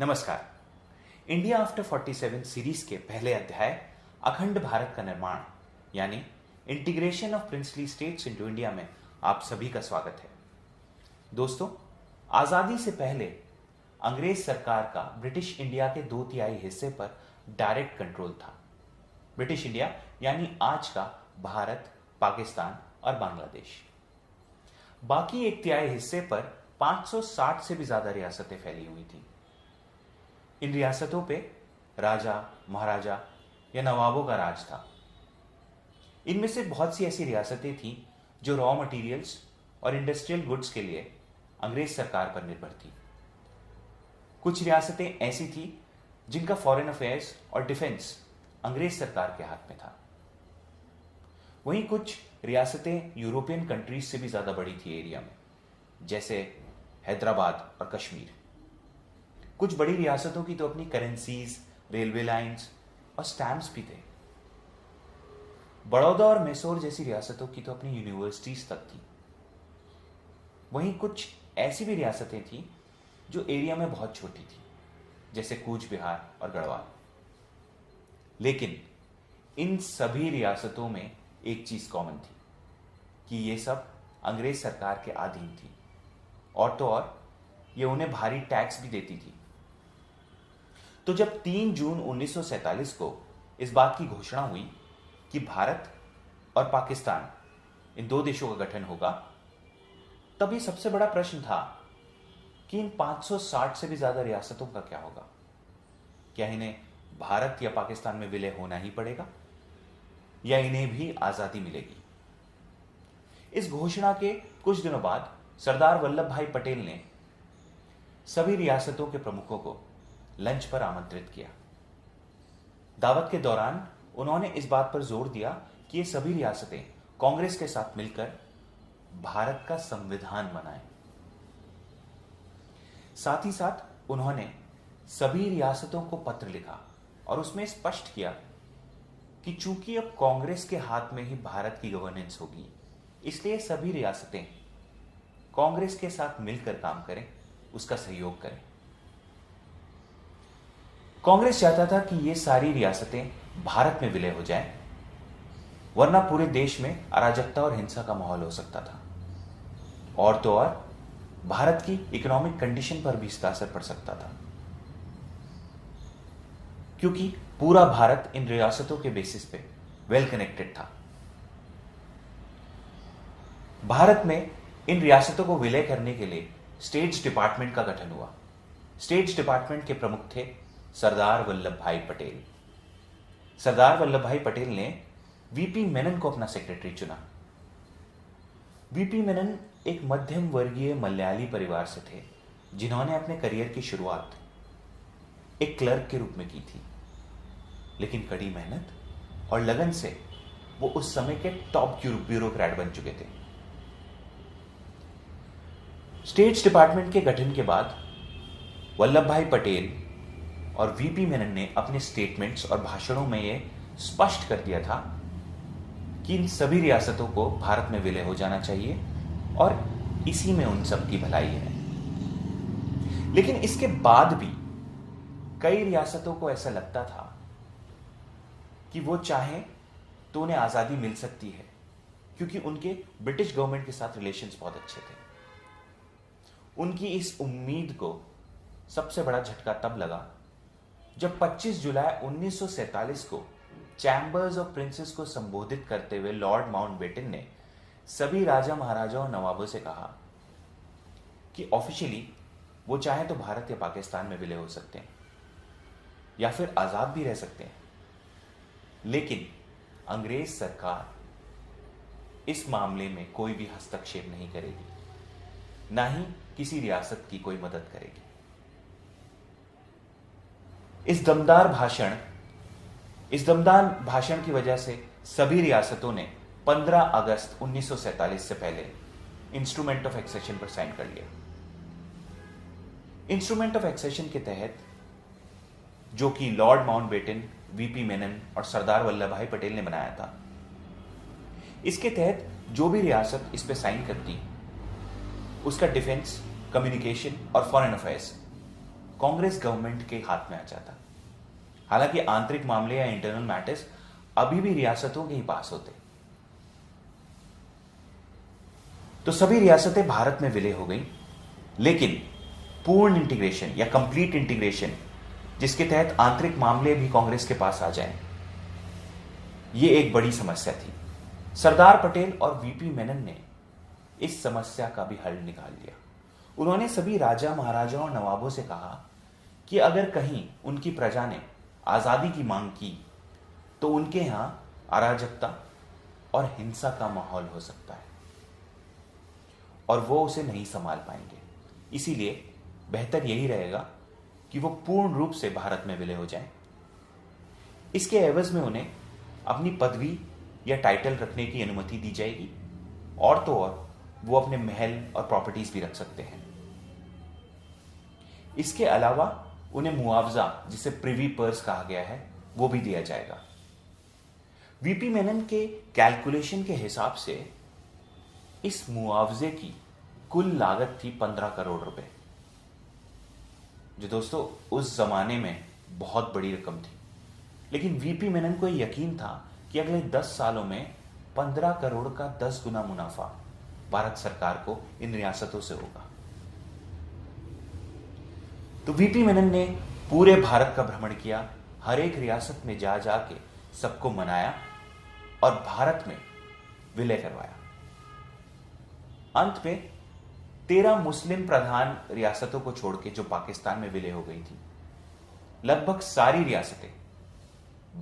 नमस्कार। India after 47 series के पहले अध्याय, अखंड भारत का निर्माण, यानी integration of princely states into India में आप सभी का स्वागत है। दोस्तों, आज़ादी से पहले अंग्रेज़ सरकार का ब्रिटिश इंडिया के दो तिहाई हिस्से पर डायरेक्ट कंट्रोल था। ब्रिटिश इंडिया, यानी आज का भारत, पाकिस्तान और बांग्लादेश। बाकी एक तिहाई हिस्से पर 560 से भी ज़्यादा रियासतें फैली हुई थी। इन रियासतों पे राजा, महाराजा या नवाबों का राज था। इनमें से बहुत सी ऐसी रियासतें थी जो रॉ मटेरियल्स और इंडस्ट्रियल गुड्स के लिए अंग्रेज़ सरकार पर निर्भर थी। कुछ रियासतें ऐसी थी जिनका फॉरेन अफेयर्स और डिफेंस अंग्रेज़ सरकार के हाथ में था। वहीं कुछ रियासतें यूरोपियन कंट्रीज़ से भी ज़्यादा बड़ी थी एरिया में, जैसे हैदराबाद और कश्मीर। कुछ बड़ी रियासतों की तो अपनी करेंसीज रेलवे लाइंस और स्टैम्प्स भी थे। बड़ौदा और मैसूर जैसी रियासतों की तो अपनी यूनिवर्सिटीज तक थी। वहीं कुछ ऐसी भी रियासतें थी जो एरिया में बहुत छोटी थी, जैसे कूच बिहार और गढ़वाल। लेकिन इन सभी रियासतों में एक चीज़ कॉमन थी कि ये सब अंग्रेज़ सरकार के अधीन थी। और तो और, ये उन्हें भारी टैक्स भी देती थी। तो जब 3 जून 1947 को इस बात की घोषणा हुई कि भारत और पाकिस्तान इन दो देशों का गठन होगा, तब ये सबसे बड़ा प्रश्न था कि इन 560 से भी ज़्यादा रियासतों का क्या होगा? क्या इन्हें भारत या पाकिस्तान में विलय होना ही पड़ेगा? या इन्हें भी आज़ादी मिलेगी? इस घोषणा के कुछ दिनों बाद सरदार वल्लभ भाई पटेल ने सभी रियासतों के प्रमुखों को लंच पर आमंत्रित किया। दावत के दौरान उन्होंने इस बात पर ज़ोर दिया कि ये सभी रियासतें कांग्रेस के साथ मिलकर भारत का संविधान बनाएँ साथ ही साथ उन्होंने सभी रियासतों को पत्र लिखा और उसमें स्पष्ट किया कि चूँकि अब कांग्रेस के हाथ में ही भारत की गवर्नेंस होगी, इसलिए सभी रियासतें कांग्रेस के साथ मिलकर काम करें, उसका सहयोग करें। कांग्रेस चाहता था कि ये सारी रियासतें भारत में विलय हो जाएँ, वरना पूरे देश में अराजकता और हिंसा का माहौल हो सकता था। और तो और भारत की इकोनॉमिक कंडीशन पर भी इसका असर पड़ सकता था। क्योंकि पूरा भारत इन रियासतों के बेसिस पे वेल कनेक्टेड था। भारत में इन रियासतों को विलय करने के लिए स्टेट्स डिपार्टमेंट का गठन हुआ। स्टेट्स डिपार्टमेंट के प्रमुख थे सरदार वल्लभ भाई पटेल। सरदार वल्लभ भाई पटेल ने वीपी मेनन को अपना सेक्रेटरी चुना। वीपी मेनन एक मध्यम वर्गीय मलयाली परिवार से थे, जिन्होंने अपने करियर की शुरुआत एक क्लर्क के रूप में की थी। लेकिन कड़ी मेहनत और लगन से वो उस समय के टॉप ब्यूरोक्रेट बन चुके थे। स्टेट्स डिपार्टमेंट के गठन के बाद वल्लभ भाई पटेल और वीपी मेनन ने अपने स्टेटमेंट्स और भाषणों में यह स्पष्ट कर दिया था कि इन सभी रियासतों को भारत में विलय हो जाना चाहिए और इसी में उन सब की भलाई है। लेकिन इसके बाद भी कई रियासतों को ऐसा लगता था कि वो चाहें तो उन्हें आज़ादी मिल सकती है, क्योंकि उनके ब्रिटिश गवर्नमेंट के साथ रिलेशंस बहुत अच्छे थे। उनकी इस उम्मीद को सबसे बड़ा झटका तब लगा जब 25 जुलाई 1947 को चैम्बर्स ऑफ़ प्रिंसेस को संबोधित करते हुए लॉर्ड माउंटबेटन ने सभी राजा महाराजाओं और नवाबों से कहा कि ऑफिशियली वो चाहे तो भारत या पाकिस्तान में विलय हो सकते हैं, या फिर आज़ाद भी रह सकते हैं। लेकिन अंग्रेज़ सरकार इस मामले में कोई भी हस्तक्षेप नहीं करेगी, ना ही किसी रियासत की कोई मदद करेगी। इस दमदार भाषण, इस दमदार भाषण की वजह से सभी रियासतों ने 15 अगस्त 1947 से पहले इंस्ट्रूमेंट ऑफ़ एक्सेशन पर साइन कर लिया। इंस्ट्रूमेंट ऑफ़ एक्सेशन के तहत, जो कि Lord Mount Mountbatten VP Menon और सरदार वल्लभ भाई पटेल ने बनाया था, इसके तहत जो भी रियासत इस पर साइन करती, उसका डिफेंस कम्युनिकेशन और फॉरेन अफेयर्स कांग्रेस गवर्नमेंट के हाथ में आ जाता। हालाँकि आंतरिक मामले या इंटरनल मैटर्स अभी भी रियासतों के ही पास होते। तो सभी रियासतें भारत में विलय हो गई लेकिन पूर्ण इंटीग्रेशन या कंप्लीट इंटीग्रेशन जिसके तहत आंतरिक मामले भी कांग्रेस के पास आ जाएँ, यह एक बड़ी समस्या थी। सरदार पटेल और वीपी मेनन ने इस समस्या का भी हल निकाल लिया। उन्होंने सभी राजा महाराजाओं और नवाबों से कहा कि अगर कहीं उनकी प्रजा ने आज़ादी की मांग की तो उनके यहाँ अराजकता और हिंसा का माहौल हो सकता है। और वो उसे नहीं संभाल पाएँगे। इसीलिए बेहतर यही रहेगा कि वो पूर्ण रूप से भारत में विलय हो जाएँ। इसके एवज में उन्हें अपनी पदवी या टाइटल रखने की अनुमति दी जाएगी। और तो और, वो अपने महल और प्रॉपर्टीज़ भी रख सकते हैं। इसके अलावा उन्हें मुआवजा, जिसे प्रिवी पर्स कहा गया है, वो भी दिया जाएगा। वीपी मेनन के कैलकुलेशन के हिसाब से इस मुआवजे की कुल लागत थी पंद्रह करोड़ रुपए। जो दोस्तों, उस जमाने में बहुत बड़ी रकम थी। लेकिन वीपी मेनन को यकीन था कि अगले दस सालों में पंद्रह करोड़ का दस गुना मुनाफा भारत सरकार को इन रियासतों से होगा। तो वीपी मेनन ने पूरे भारत का भ्रमण किया, हर एक रियासत में जा जाके सबको मनाया और भारत में विलय करवाया। अंत में तेरह मुस्लिम प्रधान रियासतों को छोड़ के जो पाकिस्तान में विलय हो गई थी, लगभग सारी रियासतें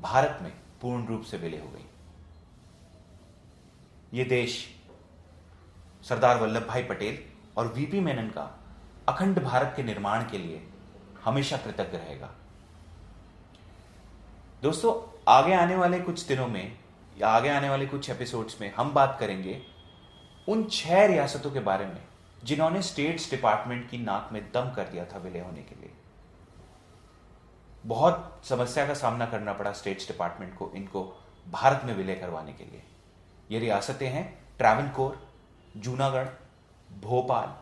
भारत में पूर्ण रूप से विलय हो गई। ये देश सरदार वल्लभ भाई पटेल और वीपी मेनन का अखंड भारत के निर्माण के लिए हमेशा कृतज्ञ रहेगा। दोस्तों, आगे आने वाले कुछ दिनों में, या आगे आने वाले कुछ एपिसोड्स में हम बात करेंगे उन छह रियासतों के बारे में, जिन्होंने स्टेट्स डिपार्टमेंट की नाक में दम कर दिया था विलय होने के लिए। बहुत समस्या का सामना करना पड़ा स्टेट्स डिपार्टमेंट को, इनको भारत में विलय करवाने के लिए। ये रियासतें हैं ट्रैवनकोर जूनागढ़ भोपाल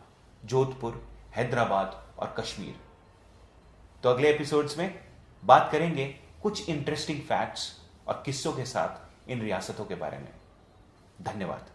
जोधपुर हैदराबाद और कश्मीर तो अगले एपिसोड्स में बात करेंगे कुछ इंटरेस्टिंग फैक्ट्स और किस्सों के साथ इन रियासतों के बारे में। धन्यवाद।